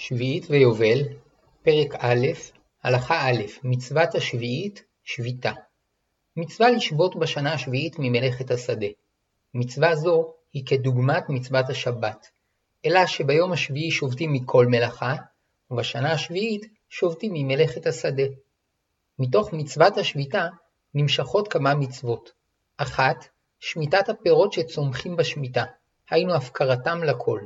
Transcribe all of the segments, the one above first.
שביעית ויובל, פרק א', הלכה א', מצוות השביעית, שביתה. מצווה לשבות בשנה השביעית ממלאכת השדה. מצווה זו היא כדוגמת מצוות השבת, אלא שביום השביעי שובתים מכל מלאכה, ובשנה השביעית שובתים ממלאכת השדה. מתוך מצוות השביתה נמשכות כמה מצוות. אחת, שמיטת הפירות שצומחים בשמיטה, היינו הפקרתם לכל.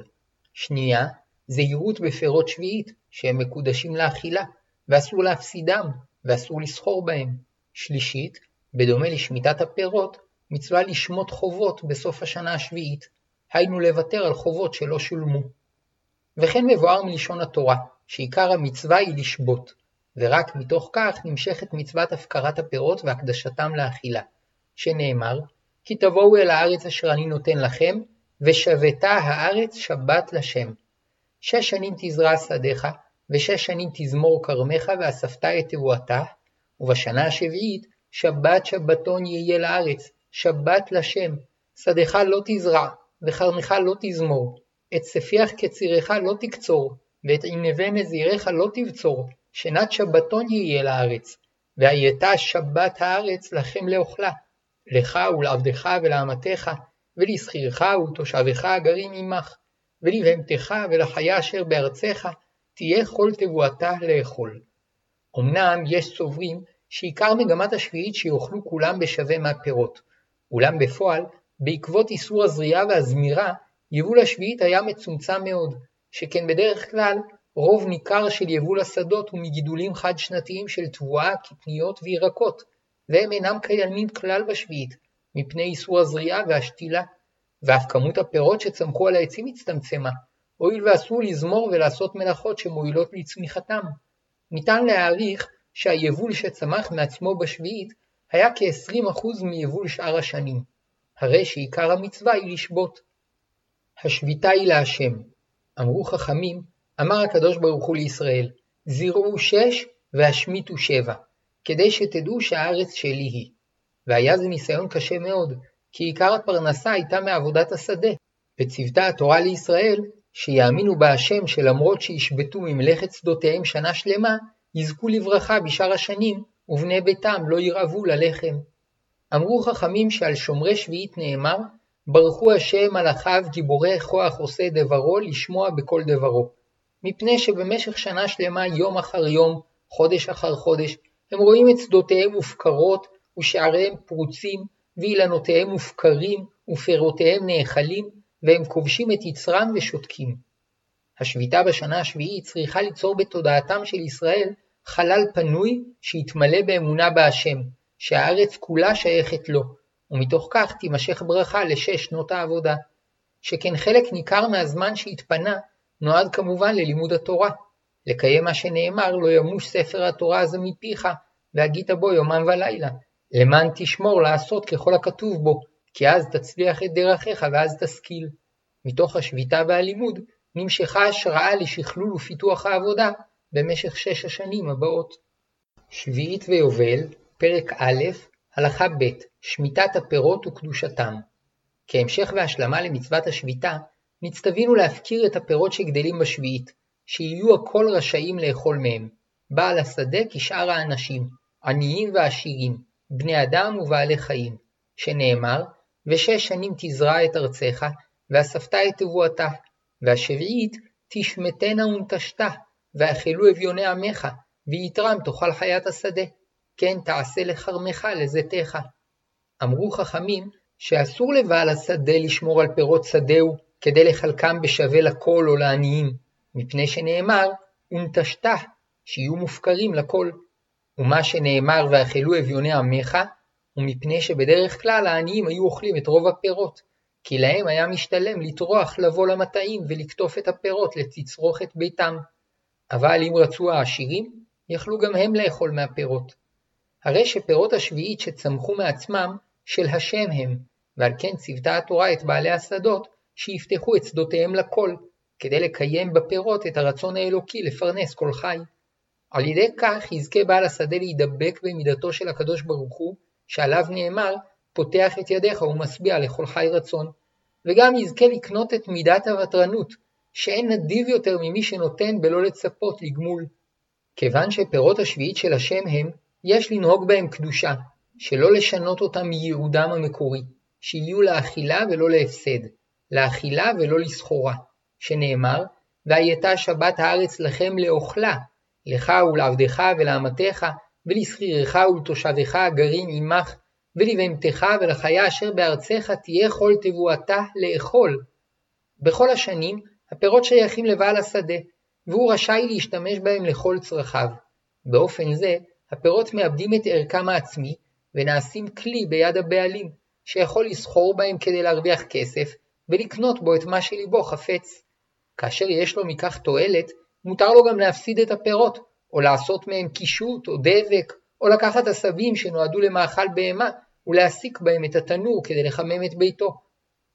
שנייה, זהירות בפירות שביעית, שהם מקודשים לאכילה, ואסור להפסידם, ואסור לסחור בהם. שלישית, בדומה לשמיטת הפירות, מצווה לשמוט חובות בסוף השנה השביעית, היינו לוותר על חובות שלא שולמו. וכן מבואר מלשון התורה, שעיקר המצווה היא לשבות, ורק מתוך כך נמשכת מצוות הפקרת הפירות והקדשתם לאכילה, שנאמר, כי תבואו אל הארץ אשר אני נותן לכם, ושבתה הארץ שבת לשם. שש שנים תזרע שדיך, ושש שנים תזמור כרמך, ואספת את תבואתה, ובשנה השביעית שבת שבתון יהיה לארץ, שבת לשם. שדיך לא תזרע, וכרמך לא תזמור, את ספיח קצירך לא תקצור, ואת ענבי נזיריך לא תבצור, שנת שבתון יהיה לארץ, והייתה שבת הארץ לכם לאוכלה, לך ולעבדך ולאמתך, ולשכירך ולתושבך הגרים עמך. ולבהמתך ולחיה אשר בארצך תהיה כל תבואתה לאכול. אמנם יש סוברים שעיקר מגמת השביעית שיאכלו כולם בשווה מהפירות, אולם בפועל, בעקבות איסור הזריעה והזמירה, יבול השביעית היה מצומצם מאוד, שכן בדרך כלל רוב ניכר של יבול השדות הוא מגידולים חד-שנתיים של תבואה, קטניות וירקות, והם אינם קיימים כלל בשביעית, מפני איסור הזריעה והשתילה. ואף כמות הפירות שצמחו על העצים הצטמצמה, הואיל ואסור לזמור ולעשות מלאכות שמועילות לצמיחתם. ניתן להעריך שהיבול שצמח מעצמו בשביעית היה כ-20% מיבול שאר השנים, הרי שעיקר המצווה היא לשבות. השביתה היא להשם. אמרו חכמים, אמר הקדוש ברוך הוא לישראל, זרעו שש והשמיטו שבע, כדי שתדעו שהארץ שלי היא. והיה זה ניסיון קשה מאוד, כי עיקר הפרנסה הייתה מעבודת השדה, וציוותה התורה לישראל שיאמינו בהשם שלמרות שישבתו ממלאכת שדותיהם שנה שלמה, יזכו לברכה בשאר השנים, ובני ביתם לא ירעבו ללחם. אמרו חכמים שעל שומרי שביעית נאמר, ברכו השם מלאכיו גיבורי כוח עושה דברו לשמוע בכל דברו. מפני שבמשך שנה שלמה, יום אחר יום, חודש אחר חודש, הם רואים את שדותיהם מופקרות ושעריהם פרוצים, ואילנותיהם מופקרים ופירותיהם נאכלים, והם כובשים את יצרם ושותקים. השביתה בשנה השביעית צריכה ליצור בתודעתם של ישראל חלל פנוי שיתמלא באמונה בהשם, שהארץ כולה שייכת לו, ומתוך כך תימשך ברכה לשש שנות העבודה. שכן חלק ניכר מהזמן שהתפנה נועד כמובן ללימוד התורה, לקיים מה שנאמר לא ימוש ספר התורה הזה מפיך, והגית בו יומם ולילה, למען תשמור לעשות ככל הכתוב בו, כי אז תצליח את דרכיך ואז תשכיל. מתוך השביתה והלימוד נמשכה השראה לשכלול ופיתוח העבודה במשך שש השנים הבאות. שביעית ויובל, פרק א', הלכה ב', שמיטת הפירות וקדושתם. כהמשך והשלמה למצוות השביתה, נצטווינו להפקיר את הפירות שגדלים בשביעית, שיהיו הכל רשאים לאכול מהם, בעל השדה כשאר האנשים, עניים ועשירים, בני אדם ובעלי חיים, שנאמר, ושש שנים תזרע את ארצך, ואספת את תבואתה, והשביעית תשמטנה ונטשתה, ואכלו אביוני עמך, ויתרם תאכל חיית השדה, כן תעשה לכרמך לזיתך. אמרו חכמים שאסור לבעל השדה לשמור על פירות שדהו כדי לחלקם בשווה לכל או לעניים, מפני שנאמר, ונטשתה, שיהיו מופקרים לכל. ומה שנאמר ואכלו אביוני עמך, הוא מפני שבדרך כלל העניים היו אוכלים את רוב הפירות, כי להם היה משתלם לטרוח לבוא למטעים ולקטוף את הפירות לתצרוכת ביתם. אבל אם רצו העשירים, יכלו גם הם לאכול מהפירות. הרי שפירות השביעית שצמחו מעצמם, של השם הם, ועל כן ציוותה התורה את בעלי השדות, שיפתחו את שדותיהם לכל, כדי לקיים בפירות את הרצון האלוקי לפרנס כל חי. על ידי כך יזכה בעל השדה להידבק במידתו של הקדוש ברוך הוא, שעליו נאמר, פותח את ידיך ומשביע לכל חי רצון, וגם יזכה לקנות את מידת הוותרנות, שאין נדיב יותר ממי שנותן בלא לצפות לגמול. כיוון שפירות השביעית של השם הם, יש לנהוג בהם קדושה, שלא לשנות אותם מייעודם המקורי, שיהיו לאכילה ולא להפסד, לאכילה ולא לסחורה, שנאמר, והייתה שבת הארץ לכם לאוכלה, לך ולעבדך ולאמתך, ולשכירך ולתושבך הגרים עמך, ולבהמתך ולחיה אשר בארצך תהיה כל תבואתה לאכול. בכל השנים הפירות שייכים לבעל השדה, והוא רשאי להשתמש בהם לכל צרכיו. באופן זה, הפירות מאבדים את ערכם העצמי, ונעשים כלי ביד הבעלים, שיכול לסחור בהם כדי להרוויח כסף, ולקנות בו את מה שליבו חפץ. כאשר יש לו מכך תועלת, מותר לו גם להפסיד את הפירות, או לעשות מהם קישוט או דבק, או לקחת עשבים שנועדו למאכל בהמה, ולהסיק בהם את התנור כדי לחמם את ביתו.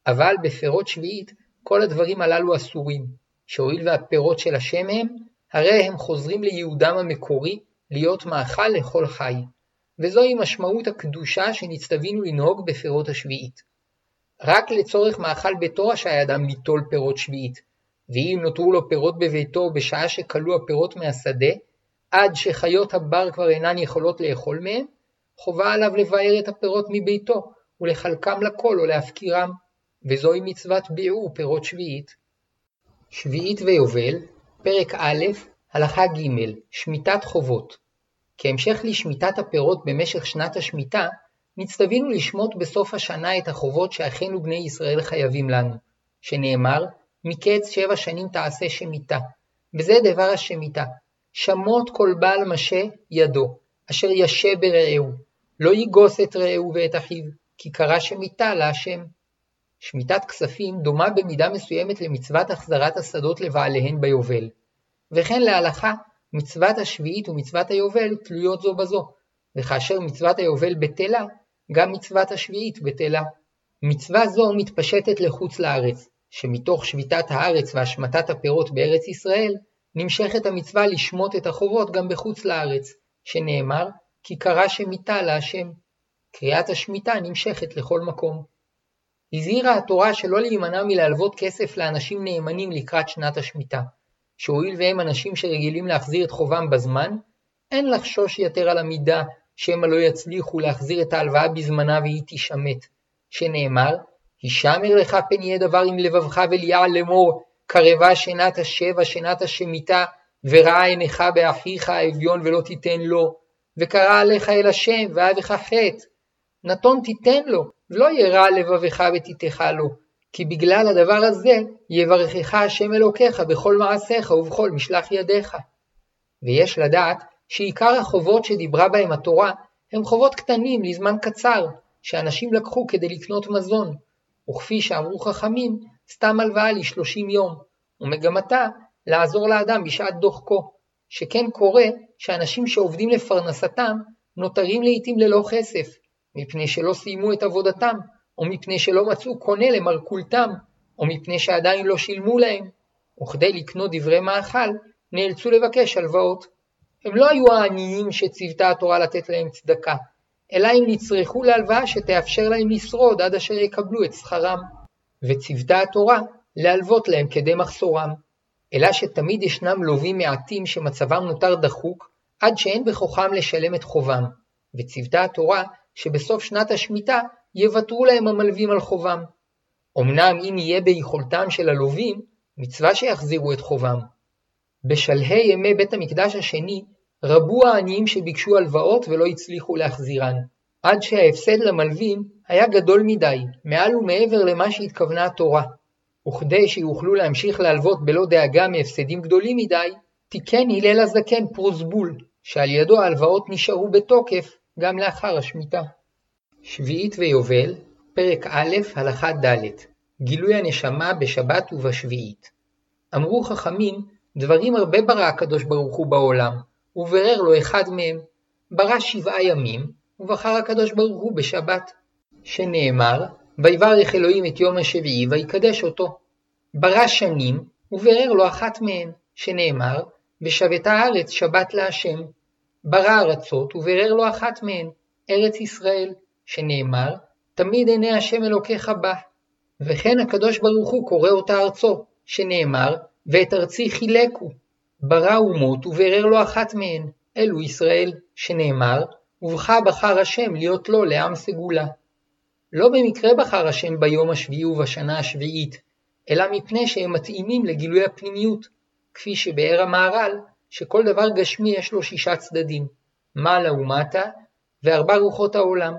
אבל בפירות שביעית, כל הדברים הללו אסורים, שהואיל והפירות של השם הם, הרי הם חוזרים לייעודם המקורי, להיות מאכל לכל חי. וזוהי משמעות הקדושה שנצטווינו לנהוג בפירות השביעית. רק לצורך מאכל ביתו רשאי אדם ליטול פירות שביעית, ואם נותרו לו פירות בביתו בשעה שכלו הפירות מהשדה, עד שחיות הבר כבר אינן יכולות לאכול מהם, חובה עליו לבאר את הפירות מביתו, ולחלקם לכל או להפקירם, וזוהי מצוות ביעור פירות שביעית. שביעית ויובל, פרק א', הלכה ג', שמיטת חובות. כהמשך לשמיטת הפירות במשך שנת השמיטה, נצטווינו לשמוט בסוף השנה את החובות שאחינו בני ישראל חייבים לנו, שנאמר, מקץ שבע שנים תעשה שמיטה, וזה דבר השמיטה, שמוט כל בעל משה ידו, אשר ישה ברעהו, לא יגוס את רעהו ואת אחיו, כי קרא שמיטה להשם. שמיטת כספים דומה במידה מסוימת למצוות החזרת השדות לבעליהן ביובל. וכן להלכה, מצוות השביעית ומצוות היובל תלויות זו בזו, וכאשר מצוות היובל בטלה, גם מצוות השביעית בטלה. מצווה זו מתפשטת לחוץ לארץ, שמתוך שביתת הארץ והשמטת הפירות בארץ ישראל, נמשכת המצווה לשמוט את החובות גם בחוץ לארץ, שנאמר, כי קרא שמיטה להשם. קריאת השמיטה נמשכת לכל מקום. הזהירה התורה שלא להימנע מלהלוות כסף לאנשים נאמנים לקראת שנת השמיטה, שהואיל והם אנשים שרגילים להחזיר את חובם בזמן, אין לחשוש יתר על המידה שמא לא יצליחו להחזיר את ההלוואה בזמנה והיא תישמט, שנאמר, הישמר לך פן יהיה דבר עם לבבך וליעל לאמור, קרבה שנת השבע, שנת השמיטה, וראה עיניך באחיך האביון ולא תיתן לו, וקרא עליך אל השם, ואהבך חטא. נתון תיתן לו, ולא ירע לבבך ותיתך לו, כי בגלל הדבר הזה יברכך השם אלוקיך בכל מעשיך ובכל משלח ידיך. ויש לדעת שעיקר החובות שדיברה בהם התורה הם חובות קטנים לזמן קצר, שאנשים לקחו כדי לקנות מזון, וכפי שאמרו חכמים, סתם הלוואה לשלושים יום, ומגמתה לעזור לאדם בשעת דוחקו, שכן קורה שאנשים שעובדים לפרנסתם נותרים לעתים ללא כסף, מפני שלא סיימו את עבודתם, או מפני שלא מצאו קונה למרכולתם, או מפני שעדיין לא שילמו להם, וכדי לקנות דברי מאכל, נאלצו לבקש הלוואות. הם לא היו העניים שציוותה התורה לתת להם צדקה, אלא הם נצרכו להלוואה שתאפשר להם לשרוד עד אשר יקבלו את שכרם. וציוותה התורה להלוות להם כדי מחסורם. אלא שתמיד ישנם לווים מעטים שמצבם נותר דחוק, עד שאין בכוחם לשלם את חובם, וציוותה התורה שבסוף שנת השמיטה יוותרו להם המלווים על חובם. אמנם אם יהיה ביכולתם של הלווים, מצווה שיחזירו את חובם. בשלהי ימי בית המקדש השני, רבו העניים שביקשו הלוואות ולא הצליחו להחזירן, עד שההפסד למלווים היה גדול מדי, מעל ומעבר למה שהתכוונה התורה. וכדי שיוכלו להמשיך להלוות בלא דאגה מהפסדים גדולים מדי, תיקן הלל הזקן פרוזבול, שעל ידו ההלוואות נשארו בתוקף גם לאחר השמיטה. שביעית ויובל, פרק א', הלכה ד', גילוי הנשמה בשבת ובשביעית. אמרו חכמים, דברים הרבה ברא הקדוש ברוך הוא בעולם, וברר לו אחד מהם. ברא שבעה ימים, ובחר הקדוש ברוך הוא בשבת. שנאמר, ויברך אלוהים את יום השביעי ויקדש אותו. ברא שנים, וברר לו אחת מהן, שנאמר, ושבתה הארץ שבת להשם. ברא ארצות, וברר לו אחת מהן, ארץ ישראל, שנאמר, תמיד עיני השם אלוקיך בה. וכן הקדוש ברוך הוא קורא אותה ארצו, שנאמר, ואת ארצי חילקו, ברא אומות וברר לו אחת מהן, אלו ישראל, שנאמר, ובך בחר השם להיות לו לעם סגולה. לא במקרה בחר השם ביום השביעי ובשנה השביעית, אלא מפני שהם מתאימים לגילוי הפנימיות, כפי שבאר המהר"ל, שכל דבר גשמי יש לו שישה צדדים, מעלה ומטה, וארבע רוחות העולם,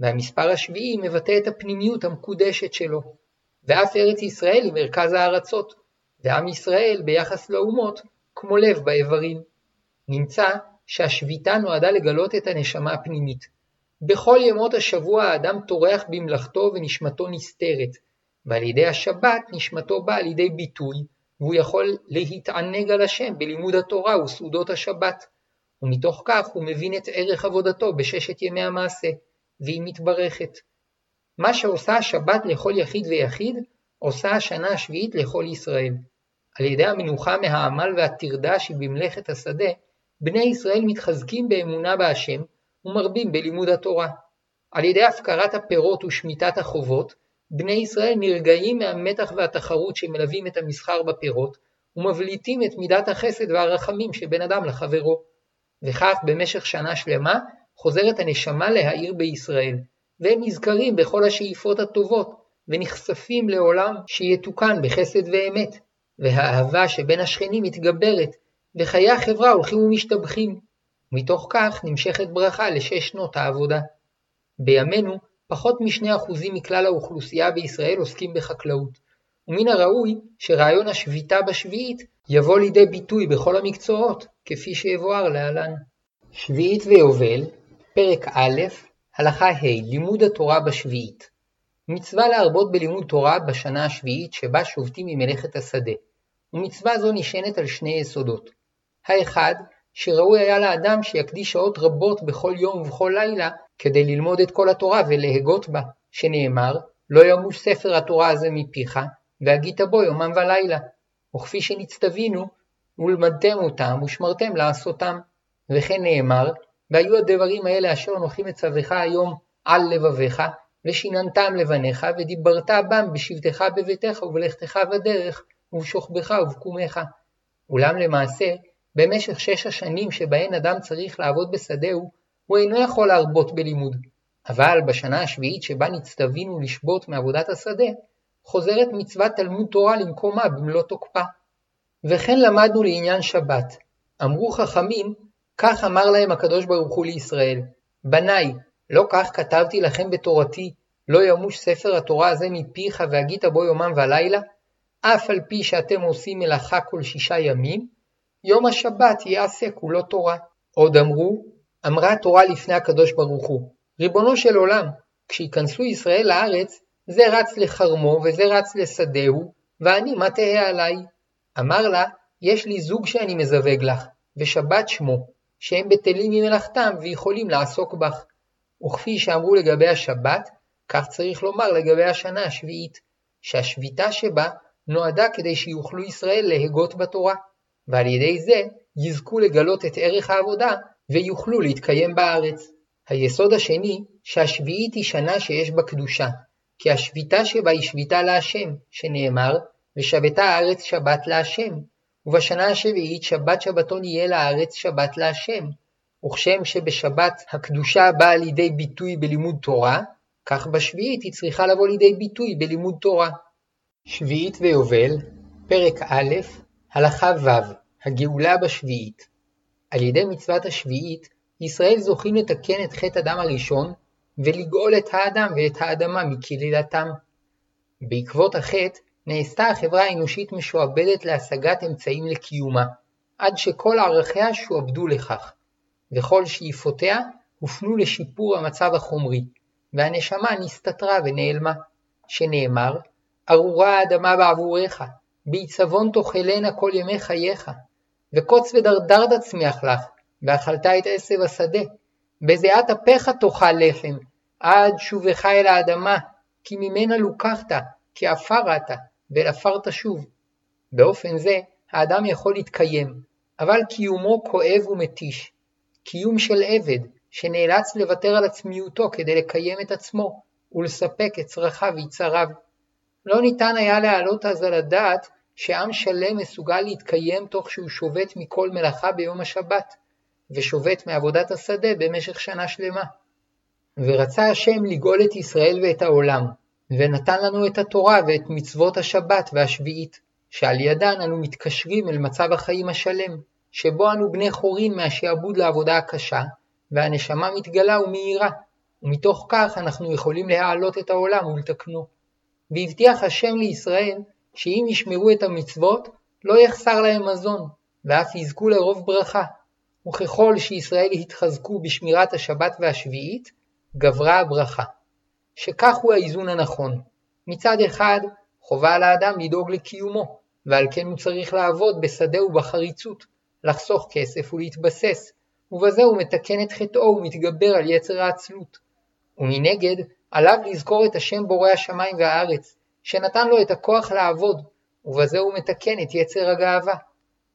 והמספר השביעי מבטא את הפנימיות המקודשת שלו. ואף ארץ ישראל היא מרכז הארצות, ועם ישראל ביחס לאומות כמו לב באיברים. נמצא שהשביתה נועדה לגלות את הנשמה הפנימית. בכל ימות השבוע האדם טורח במלאכתו ונשמתו נסתרת, ועל ידי השבת נשמתו באה לידי ביטוי, והוא יכול להתענג על השם בלימוד התורה וסעודות השבת, ומתוך כך הוא מבין את ערך עבודתו בששת ימי המעשה, והיא מתברכת. מה שעושה השבת לכל יחיד ויחיד, עושה השנה השביעית לכל ישראל. על ידי המנוחה מהעמל והטרדה שבמלאכת השדה, בני ישראל מתחזקים באמונה בהשם ומרבים בלימוד התורה. על ידי הפקרת הפירות ושמיטת החובות, בני ישראל נרגעים מהמתח והתחרות שמלווים את המסחר בפירות, ומבליטים את מידת החסד והרחמים שבין אדם לחברו. וכך במשך שנה שלמה חוזרת הנשמה להאיר בישראל, והם נזכרים בכל השאיפות הטובות, ונחשפים לעולם שיתוקן בחסד ואמת, והאהבה שבין השכנים מתגברת, וחיי החברה הולכים ומשתבחים. מתוך כך נמשכת ברכה לשש שנות העבודה. בימינו, פחות משני אחוזים מכלל האוכלוסייה בישראל עוסקים בחקלאות, ומן הראוי שרעיון השביתה בשביעית יבוא לידי ביטוי בכל המקצועות, כפי שיבואר להלן. שביעית ויובל, פרק א', הלכה ה' לימוד התורה בשביעית. מצווה להרבות בלימוד תורה בשנה השביעית שבה שובתים ממלאכת השדה, ומצווה זו נשענת על שני יסודות. האחד, שראוי היה לאדם שיקדיש שעות רבות בכל יום ובכל לילה כדי ללמוד את כל התורה ולהגות בה, שנאמר, לא ימוש ספר התורה הזה מפיך, והגית בו יומם ולילה. וכפי שנצטווינו, ולמדתם אותם ושמרתם לעשותם. וכן נאמר, והיו הדברים האלה אשר אנוכי מצווך היום על לבביך, ושיננתם לבניך, ודיברת בם בשבתך בביתך ובלכתך בדרך, ובשוכבך ובקומך. אולם למעשה, במשך שש השנים שבהן אדם צריך לעבוד בשדהו, הוא אינו יכול להרבות בלימוד. אבל בשנה השביעית שבה נצטווינו לשבות מעבודת השדה, חוזרת מצוות תלמוד תורה למקומה במלוא תוקפה. וכן למדנו לעניין שבת. אמרו חכמים, כך אמר להם הקדוש ברוך הוא לישראל, בניי, לא כך כתבתי לכם בתורתי, לא ימוש ספר התורה הזה מפיך והגית בו יומם ולילה, אף על פי שאתם עושים מלאכה כל שישה ימים, יום השבת יעשה כולו תורה. עוד אמרו, אמרה התורה לפני הקדוש ברוך הוא, ריבונו של עולם, כשיכנסו ישראל לארץ, זה רץ לחרמו וזה רץ לשדהו, ואני מה תהא עליי? אמר לה, יש לי זוג שאני מזווג לך, ושבת שמו, שהם בטלים ממלאכתם ויכולים לעסוק בך. וכפי שאמרו לגבי השבת, כך צריך לומר לגבי השנה השביעית, שהשביתה שבה נועדה כדי שיוכלו ישראל להגות בתורה, ועל ידי זה יזכו לגלות את ערך העבודה ויוכלו להתקיים בארץ. היסוד השני, שהשביעית היא שנה שיש בה קדושה, כי השביתה שבה היא שביתה להשם, שנאמר, ושבתה הארץ שבת להשם, ובשנה השביעית שבת שבתון יהיה לארץ שבת להשם. וכשם שבשבת הקדושה באה לידי ביטוי בלימוד תורה, כך בשביעית היא צריכה לבוא לידי ביטוי בלימוד תורה. שביעית ויובל, פרק א', הלכה ו', הגאולה בשביעית. על ידי מצוות השביעית, ישראל זוכים לתקן את חטא אדם הראשון, ולגאול את האדם ואת האדמה מקללתם. בעקבות החטא, נעשתה החברה האנושית משועבדת להשגת אמצעים לקיומה, עד שכל ערכיה שועבדו לכך, וכל שאיפותיה הופנו לשיפור המצב החומרי, והנשמה נסתתרה ונעלמה, שנאמר, ארורה האדמה בעבורך, בעיצבון תאכלנה כל ימי חייך, וקוץ ודרדר תצמיח לך, ואכלת את עשב השדה, בזיעת אפיך תאכל לחם, עד שובך אל האדמה, כי ממנה לוקחת, כי עפר אתה, ואל עפר תשוב. באופן זה, האדם יכול להתקיים, אבל קיומו כואב ומתיש. קיום של עבד, שנאלץ לוותר על עצמיותו כדי לקיים את עצמו, ולספק את צרכיו ויצריו. לא ניתן היה להעלות אז על הדעת שעם שלם מסוגל להתקיים תוך שהוא שובת מכל מלאכה ביום השבת, ושובת מעבודת השדה במשך שנה שלמה. ורצה השם לגאול את ישראל ואת העולם, ונתן לנו את התורה ואת מצוות השבת והשביעית, שעל ידן אנו מתקשרים אל מצב החיים השלם, שבו אנו בני חורין מהשעבוד לעבודה הקשה, והנשמה מתגלה ומאירה, ומתוך כך אנחנו יכולים להעלות את העולם ולתקנו. והבטיח השם לישראל שאם ישמרו את המצוות, לא יחסר להם מזון, ואף יזכו לרוב ברכה. וככל שישראל התחזקו בשמירת השבת והשביעית, גברה הברכה. שכך הוא האיזון הנכון. מצד אחד, חובה על האדם לדאוג לקיומו, ועל כן הוא צריך לעבוד בשדה ובחריצות, לחסוך כסף ולהתבסס, ובזה הוא מתקן את חטאו ומתגבר על יצר העצלות. ומנגד, עליו לזכור את השם בורא השמיים והארץ, שנתן לו את הכוח לעבוד, ובזה הוא מתקן את יצר הגאווה.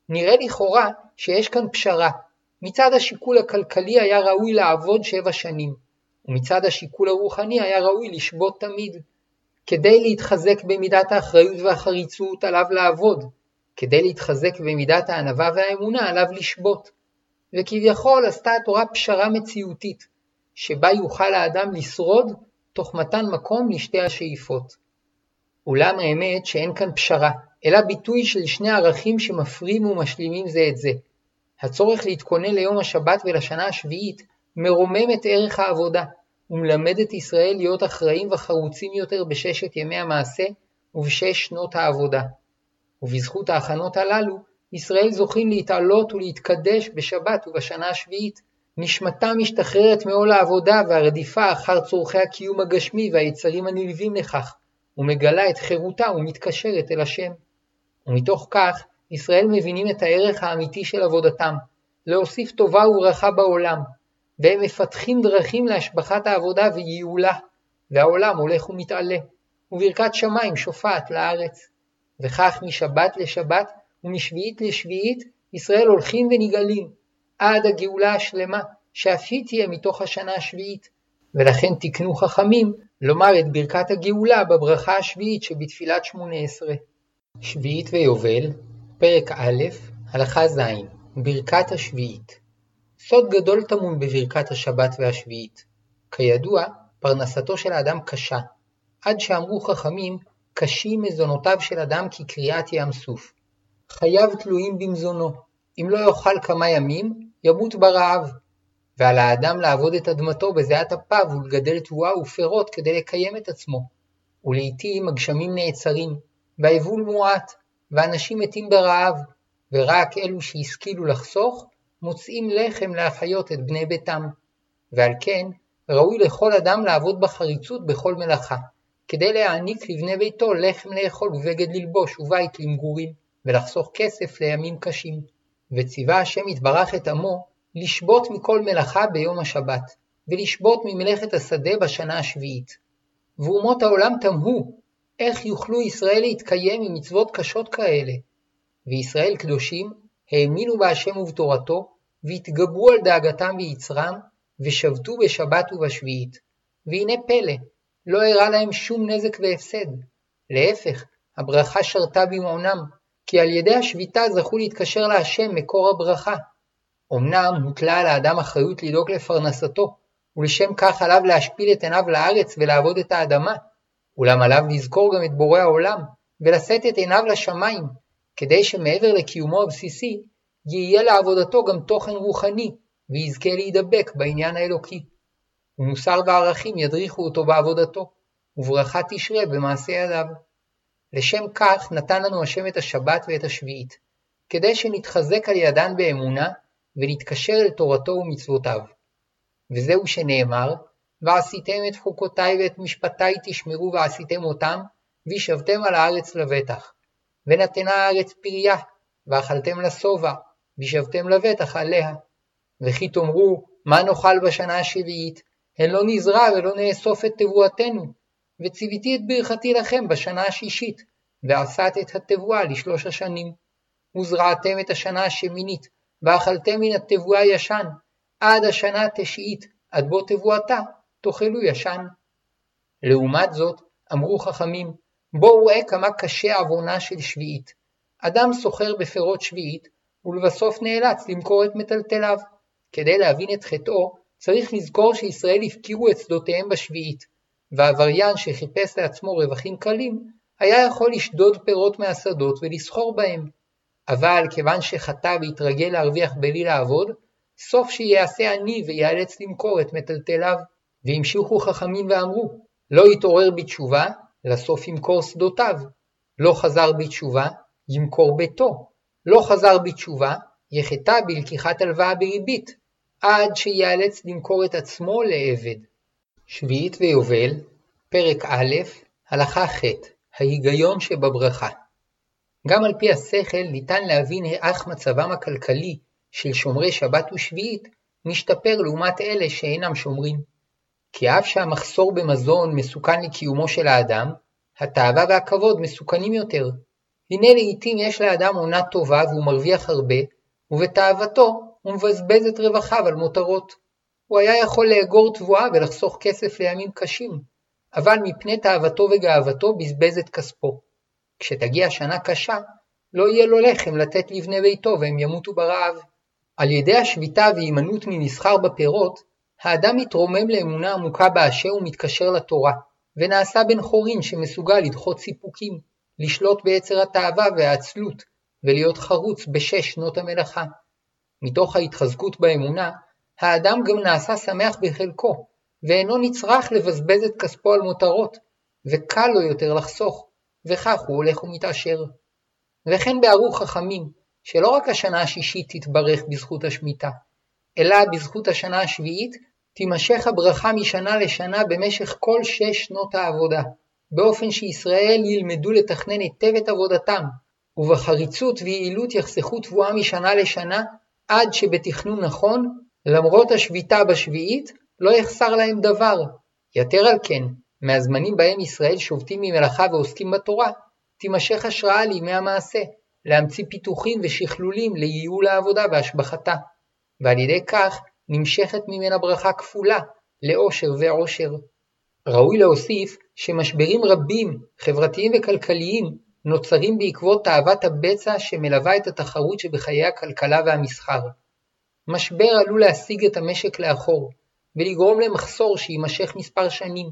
נראה לכאורה שיש כאן פשרה. מצד השיקול הכלכלי היה ראוי לעבוד שבע שנים, ומצד השיקול הרוחני היה ראוי לשבות תמיד. כדי להתחזק במידת האחריות והחריצות עליו לעבוד, כדי להתחזק במידת הענווה והאמונה עליו לשבות. וכביכול עשתה התורה פשרה מציאותית, שבה יוכל האדם לשרוד תוך מתן מקום לשתי השאיפות. אולם האמת שאין כאן פשרה, אלא ביטוי של שני ערכים שמפרים ומשלימים זה את זה. הצורך להתכונן ליום השבת ולשנה השביעית מרומם את ערך העבודה, ומלמד את ישראל להיות אחראים וחרוצים יותר בששת ימי המעשה ובשש שנות העבודה. ובזכות ההכנות הללו, ישראל זוכים להתעלות ולהתקדש בשבת ובשנה השביעית. נשמתם משתחררת מעול העבודה והרדיפה אחר צורכי הקיום הגשמי והיצרים הנלווים לכך, ומגלה את חירותה ומתקשרת אל השם. ומתוך כך, ישראל מבינים את הערך האמיתי של עבודתם, להוסיף טובה וברכה בעולם, והם מפתחים דרכים להשבחת העבודה וייעולה, והעולם הולך ומתעלה, וברכת שמיים שופעת לארץ. וכך משבת לשבת ומשביעית לשביעית ישראל הולכים ונגאלים, עד הגאולה השלמה, שאף היא תהיה מתוך השנה השביעית. ולכן תקנו חכמים לומר את ברכת הגאולה בברכה השביעית שבתפילת שמונה עשרה. שביעית ויובל, פרק א', הלכה ז', ברכת השביעית. סוד גדול טמון בברכת השבת והשביעית. כידוע, פרנסתו של האדם קשה, עד שאמרו חכמים, קשים מזונותיו של אדם כקריעת ים סוף. חייו תלויים במזונו, אם לא יאכל כמה ימים, ימות ברעב. ועל האדם לעבוד את אדמתו בזיעת אפיו ולגדל תבואה ופירות כדי לקיים את עצמו. ולעיתים הגשמים נעצרים, והיבול מועט, ואנשים מתים ברעב, ורק אלו שהשכילו לחסוך, מוצאים לחם להחיות את בני ביתם. ועל כן, ראוי לכל אדם לעבוד בחריצות בכל מלאכה, כדי להעניק לבני ביתו לחם לאכול ובגד ללבוש ובית למגורים, ולחסוך כסף לימים קשים. וציווה השם יתברך את עמו לשבות מכל מלאכה ביום השבת, ולשבות ממלאכת השדה בשנה השביעית. ואומות העולם תמהו, איך יוכלו ישראל להתקיים עם מצוות קשות כאלה? וישראל קדושים האמינו בהשם ובתורתו, והתגברו על דאגתם ויצרם, ושבתו בשבת ובשביעית. והנה פלא, לא אירע להם שום נזק והפסד. להפך, הברכה שרתה במעונם, כי על ידי השביתה זכו להתקשר להשם מקור הברכה. אמנם הוטלה על האדם אחריות לדאוג לפרנסתו, ולשם כך עליו להשפיל את עיניו לארץ ולעבוד את האדמה, אולם עליו לזכור גם את בורא העולם, ולשאת את עיניו לשמיים, כדי שמעבר לקיומו הבסיסי, יהיה לעבודתו גם תוכן רוחני, ויזכה להידבק בעניין האלוקי. ומוסר וערכים ידריכו אותו בעבודתו, וברכה תשרה במעשה ידיו. לשם כך נתן לנו השם את השבת ואת השביעית, כדי שנתחזק על ידן באמונה, ונתקשר אל תורתו ומצוותיו. וזהו שנאמר, ועשיתם את חוקותי ואת משפטי תשמרו ועשיתם אותם, וישבתם על הארץ לבטח. ונתנה הארץ פריה, ואכלתם לשובע, וישבתם לבטח עליה. וכי תאמרו, מה נאכל בשנה השביעית? הן לא נזרע ולא נאסוף את תבואתנו. וציוויתי את ברכתי לכם בשנה השישית, ועשת את התבואה לשלוש השנים. וזרעתם את השנה השמינית, ואכלתם מן התבואה ישן, עד השנה התשיעית, עד בו תבואתה, תאכלו ישן. לעומת זאת, אמרו חכמים, בואו ראה כמה קשה עוונה של שביעית, אדם סוחר בפירות שביעית, ולבסוף נאלץ למכור את מטלטליו. כדי להבין את חטאו, צריך לזכור שישראל הפקירו את שדותיהם בשביעית, והעבריין שחיפש לעצמו רווחים קלים, היה יכול לשדוד פירות מהשדות ולסחור בהם. אבל כיוון שחטא והתרגל להרוויח בלי לעבוד, סוף שיעשה עני ויאלץ למכור את מטלטליו. והמשיכו חכמים ואמרו, לא יתעורר בתשובה, לסוף ימכור שדותיו. לא חזר בתשובה, ימכור ביתו. לא חזר בתשובה, יחטא בלקיחת הלוואה בריבית, עד שיאלץ למכור את עצמו לעבד. שביעית ויובל, פרק א', הלכה ח', ההיגיון שבברכה. גם על פי השכל ניתן להבין איך מצבם הכלכלי של שומרי שבת ושביעית משתפר לעומת אלה שאינם שומרים. כי אף שהמחסור במזון מסוכן לקיומו של האדם, התאווה והכבוד מסוכנים יותר. הנה לעתים יש לאדם עונה טובה והוא מרוויח הרבה, ובתאוותו הוא מבזבז את רווחיו על מותרות. הוא היה יכול לאגור תבואה ולחסוך כסף לימים קשים, אבל מפני תאוותו וגאוותו בזבז את כספו. כשתגיע שנה קשה, לא יהיה לו לחם לתת לבני ביתו והם ימותו ברעב. על ידי השביתה והימנעות ממסחר בפירות, האדם מתרומם לאמונה עמוקה באשר ומתקשר לתורה, ונעשה בן חורין שמסוגל לדחות סיפוקים, לשלוט ביצר התאווה והעצלות, ולהיות חרוץ בשש שנות המלאכה. מתוך ההתחזקות באמונה, האדם גם נעשה שמח בחלקו, ואינו נצרך לבזבז את כספו על מותרות, וקל לו יותר לחסוך, וכך הוא הולך ומתעשר. וכן בערו חכמים, שלא רק השנה השישית תתברך בזכות השמיטה, אלא בזכות השנה השביעית תימשך הברכה משנה לשנה במשך כל שש שנות העבודה, באופן שישראל ילמדו לתכנן היטב את עבודתם, ובחריצות ויעילות יחסכו תבואה משנה לשנה, עד שבתכנון נכון, למרות השביתה בשביעית, לא יחסר להם דבר. יתר על כן, מהזמנים בהם ישראל שובתים ממלאכה ועוסקים בתורה, תימשך השראה לימי המעשה, להמציא פיתוחים ושכלולים לייעול העבודה והשבחתה, ועל ידי כך נמשכת ממנה ברכה כפולה, לאושר ועושר. ראוי להוסיף שמשברים רבים, חברתיים וכלכליים, נוצרים בעקבות תאוות הבצע שמלווה את התחרות שבחיי הכלכלה והמסחר. משבר עלול להסיג את המשק לאחור, ולגרום למחסור שיימשך מספר שנים.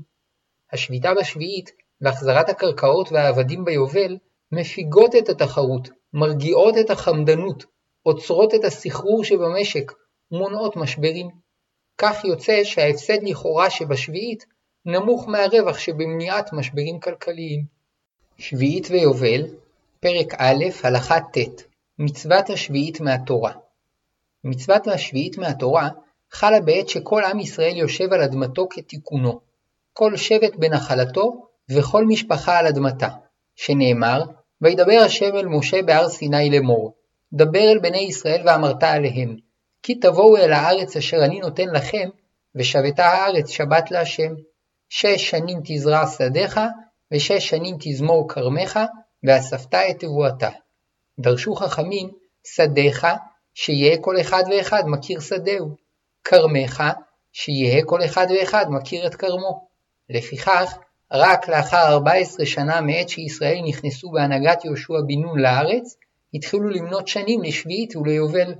השביתה בשביעית והחזרת הקרקעות והעבדים ביובל מפיגות את התחרות, מרגיעות את החמדנות, עוצרות את הסחרור שבמשק ומונעות משברים. כך יוצא שההפסד לכאורה שבשביעית נמוך מהרווח שבמניעת משברים כלכליים. שביעית ויובל, פרק א', הלכה ט', מצוות השביעית מהתורה. מצוות השביעית מהתורה חלה בעת שכל עם ישראל יושב על אדמתו כתיקונו, כל שבט בנחלתו וכל משפחה על אדמתה, שנאמר, וידבר השם אל משה בהר סיני לאמור, דבר אל בני ישראל ואמרת עליהם, כי תבואו אל הארץ אשר אני נותן לכם, ושבתה הארץ שבת להשם. שש שנים תזרע שדיך, ושש שנים תזמור כרמך, ואספת את תבואתה. דרשו חכמים, שדיך, שיהיה כל אחד ואחד מכיר שדהו, כרמך, שיהיה כל אחד ואחד מכיר את כרמו. לפיכך, רק לאחר 14 שנה מעת שישראל נכנסו בהנהגת יהושע בן נון לארץ, התחילו למנות שנים לשביעית וליובל,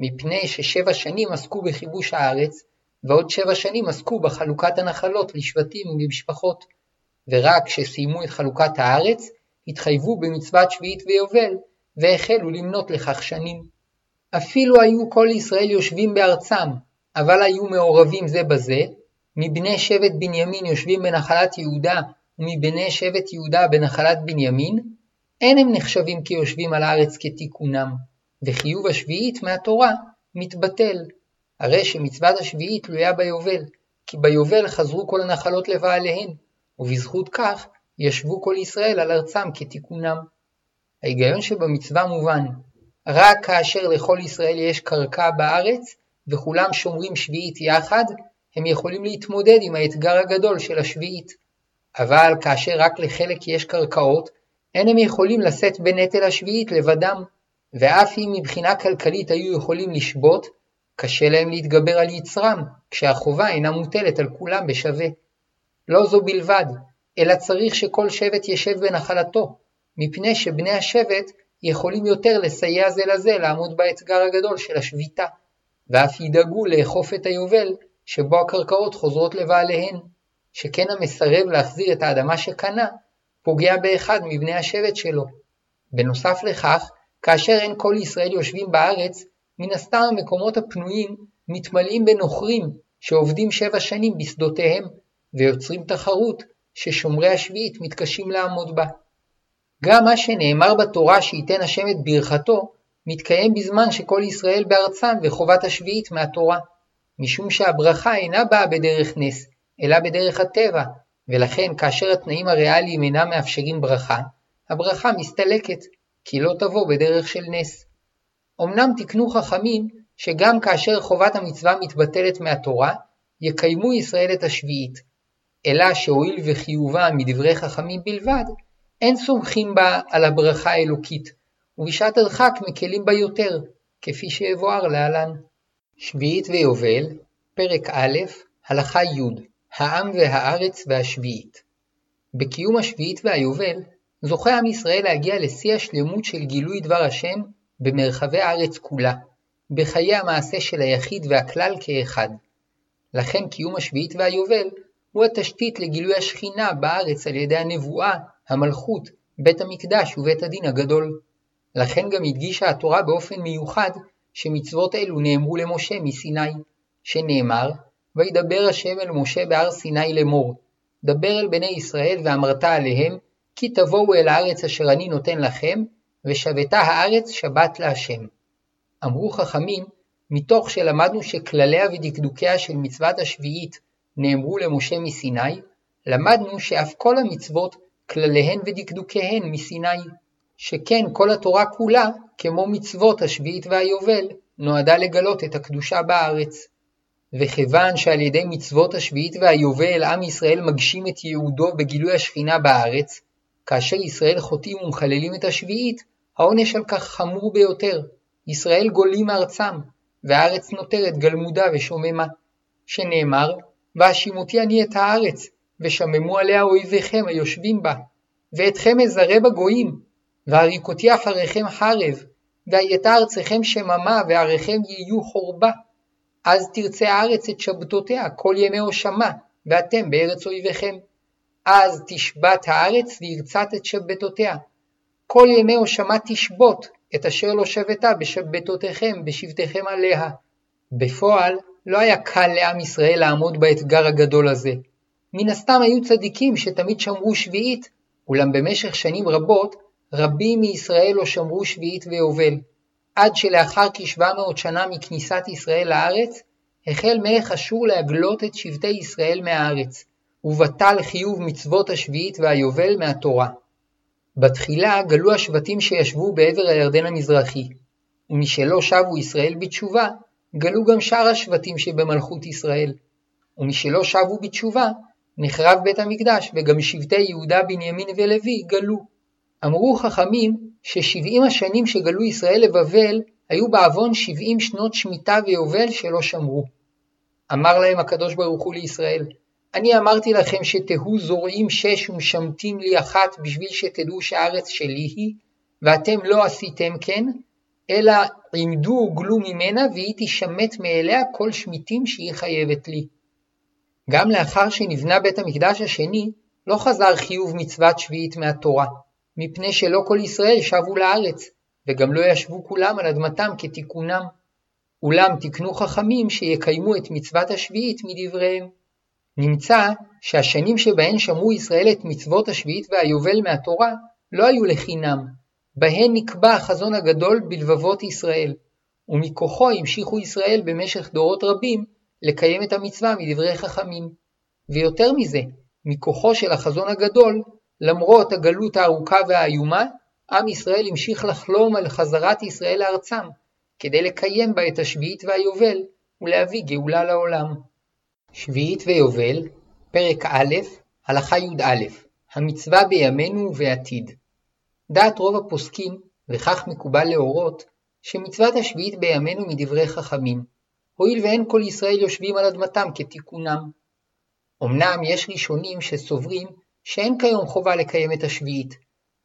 מפני ששבע שנים עסקו בכיבוש הארץ, ועוד שבע שנים עסקו בחלוקת הנחלות לשבטים ולמשפחות, ורק כשסיימו את חלוקת הארץ, התחייבו במצוות שביעית ויובל, והחלו למנות לכך שנים. אפילו היו כל ישראל יושבים בארצם, אבל היו מעורבים זה בזה, מבני שבט בנימין יושבים בנחלת יהודה, ומבני שבט יהודה בנחלת בנימין, אין הם נחשבים כיושבים על הארץ כתיקונם, וחיוב השביעית מהתורה מתבטל. הרי שמצוות השביעית תלויה ביובל, כי ביובל חזרו כל הנחלות לבעליהן, ובזכות כך ישבו כל ישראל על ארצם כתיקונם. ההיגיון שבמצווה מובן, רק כאשר לכל ישראל יש קרקע בארץ, וכולם שומרים שביעית יחד, הם יכולים להתמודד עם האתגר הגדול של השביעית. אבל כאשר רק לחלק יש קרקעות, אין הם יכולים לשאת בנטל השביעית לבדם, ואף אם מבחינה כלכלית היו יכולים לשבות, קשה להם להתגבר על יצרם, כשהחובה אינה מוטלת על כולם בשווה. לא זו בלבד, אלא צריך שכל שבט ישב בנחלתו, מפני שבני השבט יכולים יותר לסייע זה לזה לעמוד באתגר הגדול של השביתה, ואף ידאגו לאכוף את היובל שבו הקרקעות חוזרות לבעליהן, שכן המסרב להחזיר את האדמה שקנה, פוגע באחד מבני השבט שלו. בנוסף לכך, כאשר אין כל ישראל יושבים בארץ, מן הסתם המקומות הפנויים מתמלאים בנוכרים שעובדים שבע שנים בשדותיהם, ויוצרים תחרות ששומרי השביעית מתקשים לעמוד בה. גם מה שנאמר בתורה שייתן השם את ברכתו, מתקיים בזמן שכל ישראל בארצם וחובת השביעית מהתורה, משום שהברכה אינה באה בדרך נס, אלא בדרך הטבע, ולכן כאשר התנאים הריאליים אינם מאפשרים ברכה, הברכה מסתלקת, כי לא תבוא בדרך של נס. אמנם תקנו חכמים שגם כאשר חובת המצווה מתבטלת מהתורה, יקיימו ישראל את השביעית, אלא שהואיל וחיובה מדברי חכמים בלבד, אין סומכים בה על הברכה האלוקית, ובשעת הדחק מקלים בה יותר, כפי שיבואר להלן. שביעית ויובל, פרק א', הלכה י' העם והארץ והשביעית. בקיום השביעית והיובל, זוכה עם ישראל להגיע לשיא השלמות של גילוי דבר השם במרחבי הארץ כולה, בחיי המעשה של היחיד והכלל כאחד. לכן קיום השביעית והיובל הוא התשתית לגילוי השכינה בארץ על ידי הנבואה, המלכות, בית המקדש ובית הדין הגדול. לכן גם הדגישה התורה באופן מיוחד שמצוות אלו נאמרו למשה מסיני, שנאמר, וידבר השם אל משה בהר סיני לאמור, דבר אל בני ישראל ואמרת עליהם, כי תבואו אל הארץ אשר אני נותן לכם, ושבתה הארץ שבת להשם. אמרו חכמים, מתוך שלמדנו שכלליה ודקדוקיה של מצוות השביעית נאמרו למשה מסיני, למדנו שאף כל המצוות כלליהן ודקדוקיהן מסיני, שכן כל התורה כולה, כמו מצוות השביעית והיובל, נועדה לגלות את הקדושה בארץ. וכיוון שעל ידי מצוות השביעית והיובל עם ישראל מגשים את ייעודו בגילוי השכינה בארץ, כאשר ישראל חוטאים ומחללים את השביעית, העונש על כך חמור ביותר. ישראל גולים מארצם, והארץ נותרת גלמודה ושוממה. שנאמר, והשימותי אני את הארץ, ושממו עליה אויביכם היושבים בה, ואתכם אזרה בגויים, והריקותי אחריכם חרב, והייתה ארצכם שממה, ועריכם יהיו חורבה. אז תרצה הארץ את שבתותיה כל ימי הושמה, ואתם בארץ אויביכם. אז תשבת הארץ וירצת את שבתותיה. כל ימי הושמה תשבות, את אשר לא שבתה בשבתותיכם, בשבתיכם עליה. בפועל, לא היה קל לעם ישראל לעמוד באתגר הגדול הזה. מן הסתם היו צדיקים שתמיד שמרו שביעית, אולם במשך שנים רבות, רבים מישראל לא שמרו שביעית ויובל. עד שלאחר כ-700 שנה מכניסת ישראל לארץ, החל מלך אשור להגלות את שבטי ישראל מהארץ, ובטל חיוב מצוות השביעית והיובל מהתורה. בתחילה גלו השבטים שישבו בעבר הירדן המזרחי, ומשלא שבו ישראל בתשובה, גלו גם שאר השבטים שבמלכות ישראל. ומשלא שבו בתשובה, נחרב בית המקדש, וגם שבטי יהודה, בנימין ולוי גלו. אמרו חכמים ששבעים השנים שגלו ישראל לבבל היו בעוון שבעים שנות שמיטה ויובל שלא שמרו. אמר להם הקדוש ברוך הוא לישראל, אני אמרתי לכם שתהו זורעים שש ומשמטים לי אחת בשביל שתדעו שהארץ שלי היא, ואתם לא עשיתם כן, אלא עמדו וגלו ממנה והיא תשמט מאליה כל שמיטים שהיא חייבת לי. גם לאחר שנבנה בית המקדש השני, לא חזר חיוב מצוות שביעית מהתורה, מפני שלא כל ישראל שבו לארץ, וגם לא ישבו כולם על אדמתם כתיקונם. אולם תקנו חכמים שיקיימו את מצוות השביעית מדבריהם. נמצא שהשנים שבהן שמרו ישראל את מצוות השביעית והיובל מהתורה לא היו לחינם, בהן נקבע החזון הגדול בלבבות ישראל, ומכוחו המשיכו ישראל במשך דורות רבים לקיים את המצווה מדברי חכמים. ויותר מזה, מכוחו של החזון הגדול, למרות הגלות הארוכה והאיומה, עם ישראל המשיך לחלום על חזרת ישראל לארצם, כדי לקיים בה את השביעית והיובל ולהביא גאולה לעולם. שביעית ויובל, פרק א', הלכה י"א, המצווה בימינו ובעתיד. דעת רוב הפוסקים, וכך מקובל להורות, שמצוות השביעית בימינו מדברי חכמים, הואיל ואין כל ישראל יושבים על אדמתם כתיקונם. אמנם יש ראשונים שסוברים שאין כיום חובה לקיים את השביעית,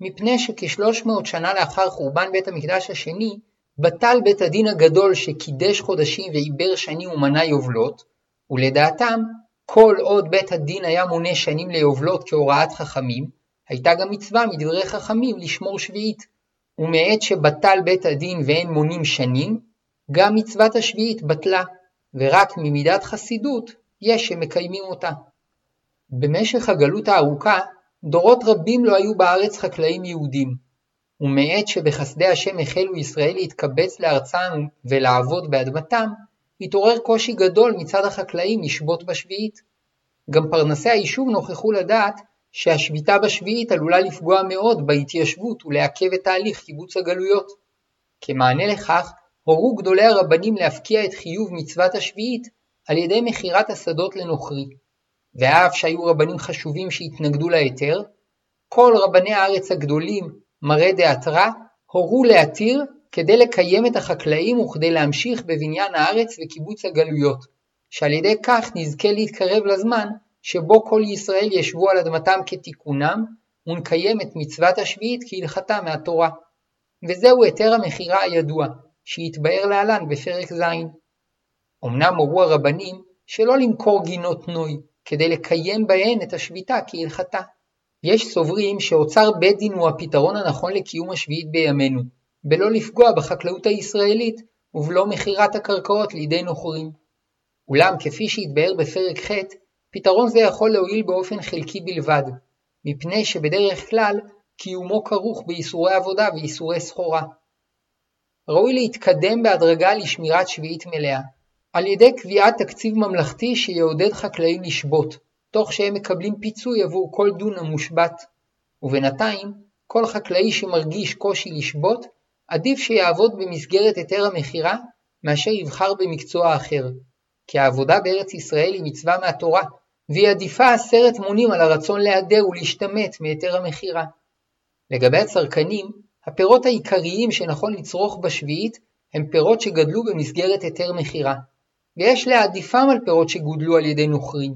מפני שכשלוש מאות שנה לאחר חורבן בית המקדש השני, בטל בית הדין הגדול שקידש חודשים ועיבר שנים ומנה יובלות, ולדעתם, כל עוד בית הדין היה מונה שנים ליובלות כהוראת חכמים, הייתה גם מצווה מדברי חכמים לשמור שביעית. ומעת שבטל בית הדין ואין מונים שנים, גם מצוות השביעית בטלה, ורק ממידת חסידות יש שמקיימים אותה. במשך הגלות הארוכה, דורות רבים לא היו בארץ חקלאים יהודים, ומעת שבחסדי השם החלו ישראל להתקבץ לארצם ולעבוד באדמתם, התעורר קושי גדול מצד החקלאים לשבות בשביעית. גם פרנסי היישוב נוכחו לדעת שהשביתה בשביעית עלולה לפגוע מאוד בהתיישבות ולעכב את תהליך קיבוץ הגלויות. כמענה לכך, הורו גדולי הרבנים להפקיע את חיוב מצוות השביעית על ידי מכירת השדות לנוכרי. ואף שהיו רבנים חשובים שהתנגדו להיתר, כל רבני הארץ הגדולים, מראה דעתרא, הורו להתיר כדי לקיים את החקלאים וכדי להמשיך בבניין הארץ וקיבוץ הגלויות, שעל ידי כך נזכה להתקרב לזמן שבו כל ישראל ישבו על אדמתם כתיקונם, ונקיים את מצוות השביעית כהלכתה מהתורה. וזהו היתר המכירה הידוע, שהתבאר להלן בפרק ז'. אמנם הורו הרבנים שלא למכור גינות נוי, כדי לקיים בהן את השביתה כהלכתה. יש סוברים שאוצר בית דין הוא הפתרון הנכון לקיום השביעית בימינו, בלא לפגוע בחקלאות הישראלית ובלא מכירת הקרקעות לידי נוכרים. אולם כפי שהתבאר בפרק ח', פתרון זה יכול להועיל באופן חלקי בלבד, מפני שבדרך כלל קיומו כרוך באיסורי עבודה ואיסורי סחורה. ראוי להתקדם בהדרגה לשמירת שביעית מלאה, על ידי קביעת תקציב ממלכתי שיעודד חקלאים לשבות, תוך שהם מקבלים פיצוי עבור כל דונם מושבת. ובינתיים, כל חקלאי שמרגיש קושי לשבות, עדיף שיעבוד במסגרת היתר המכירה, מאשר יבחר במקצוע אחר. כי העבודה בארץ ישראל היא מצווה מהתורה, והיא עדיפה עשרת מונים על הרצון להדר ולהשתמט מהיתר המכירה. לגבי הצרכנים, הפירות העיקריים שנכון לצרוך בשביעית הם פירות שגדלו במסגרת היתר מכירה, ויש להעדיפם על פירות שגודלו על ידי נוכרים.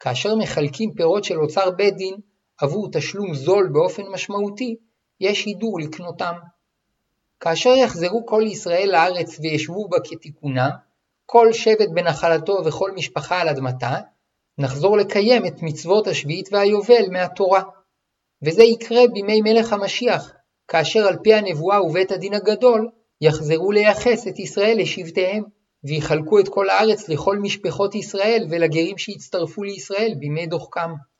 כאשר מחלקים פירות של אוצר בית דין עבור תשלום זול באופן משמעותי, יש הידור לקנותם. כאשר יחזרו כל ישראל לארץ וישבו בה כתיקונם, כל שבט בנחלתו וכל משפחה על אדמתה, נחזור לקיים את מצוות השביעית והיובל מהתורה. וזה יקרה בימי מלך המשיח, כאשר על פי הנבואה ובית הדין הגדול, יחזרו לייחס את ישראל לשבטיהם, ויחלקו את כל הארץ לכל משפחות ישראל ולגרים שהצטרפו לישראל בימי דוחקם.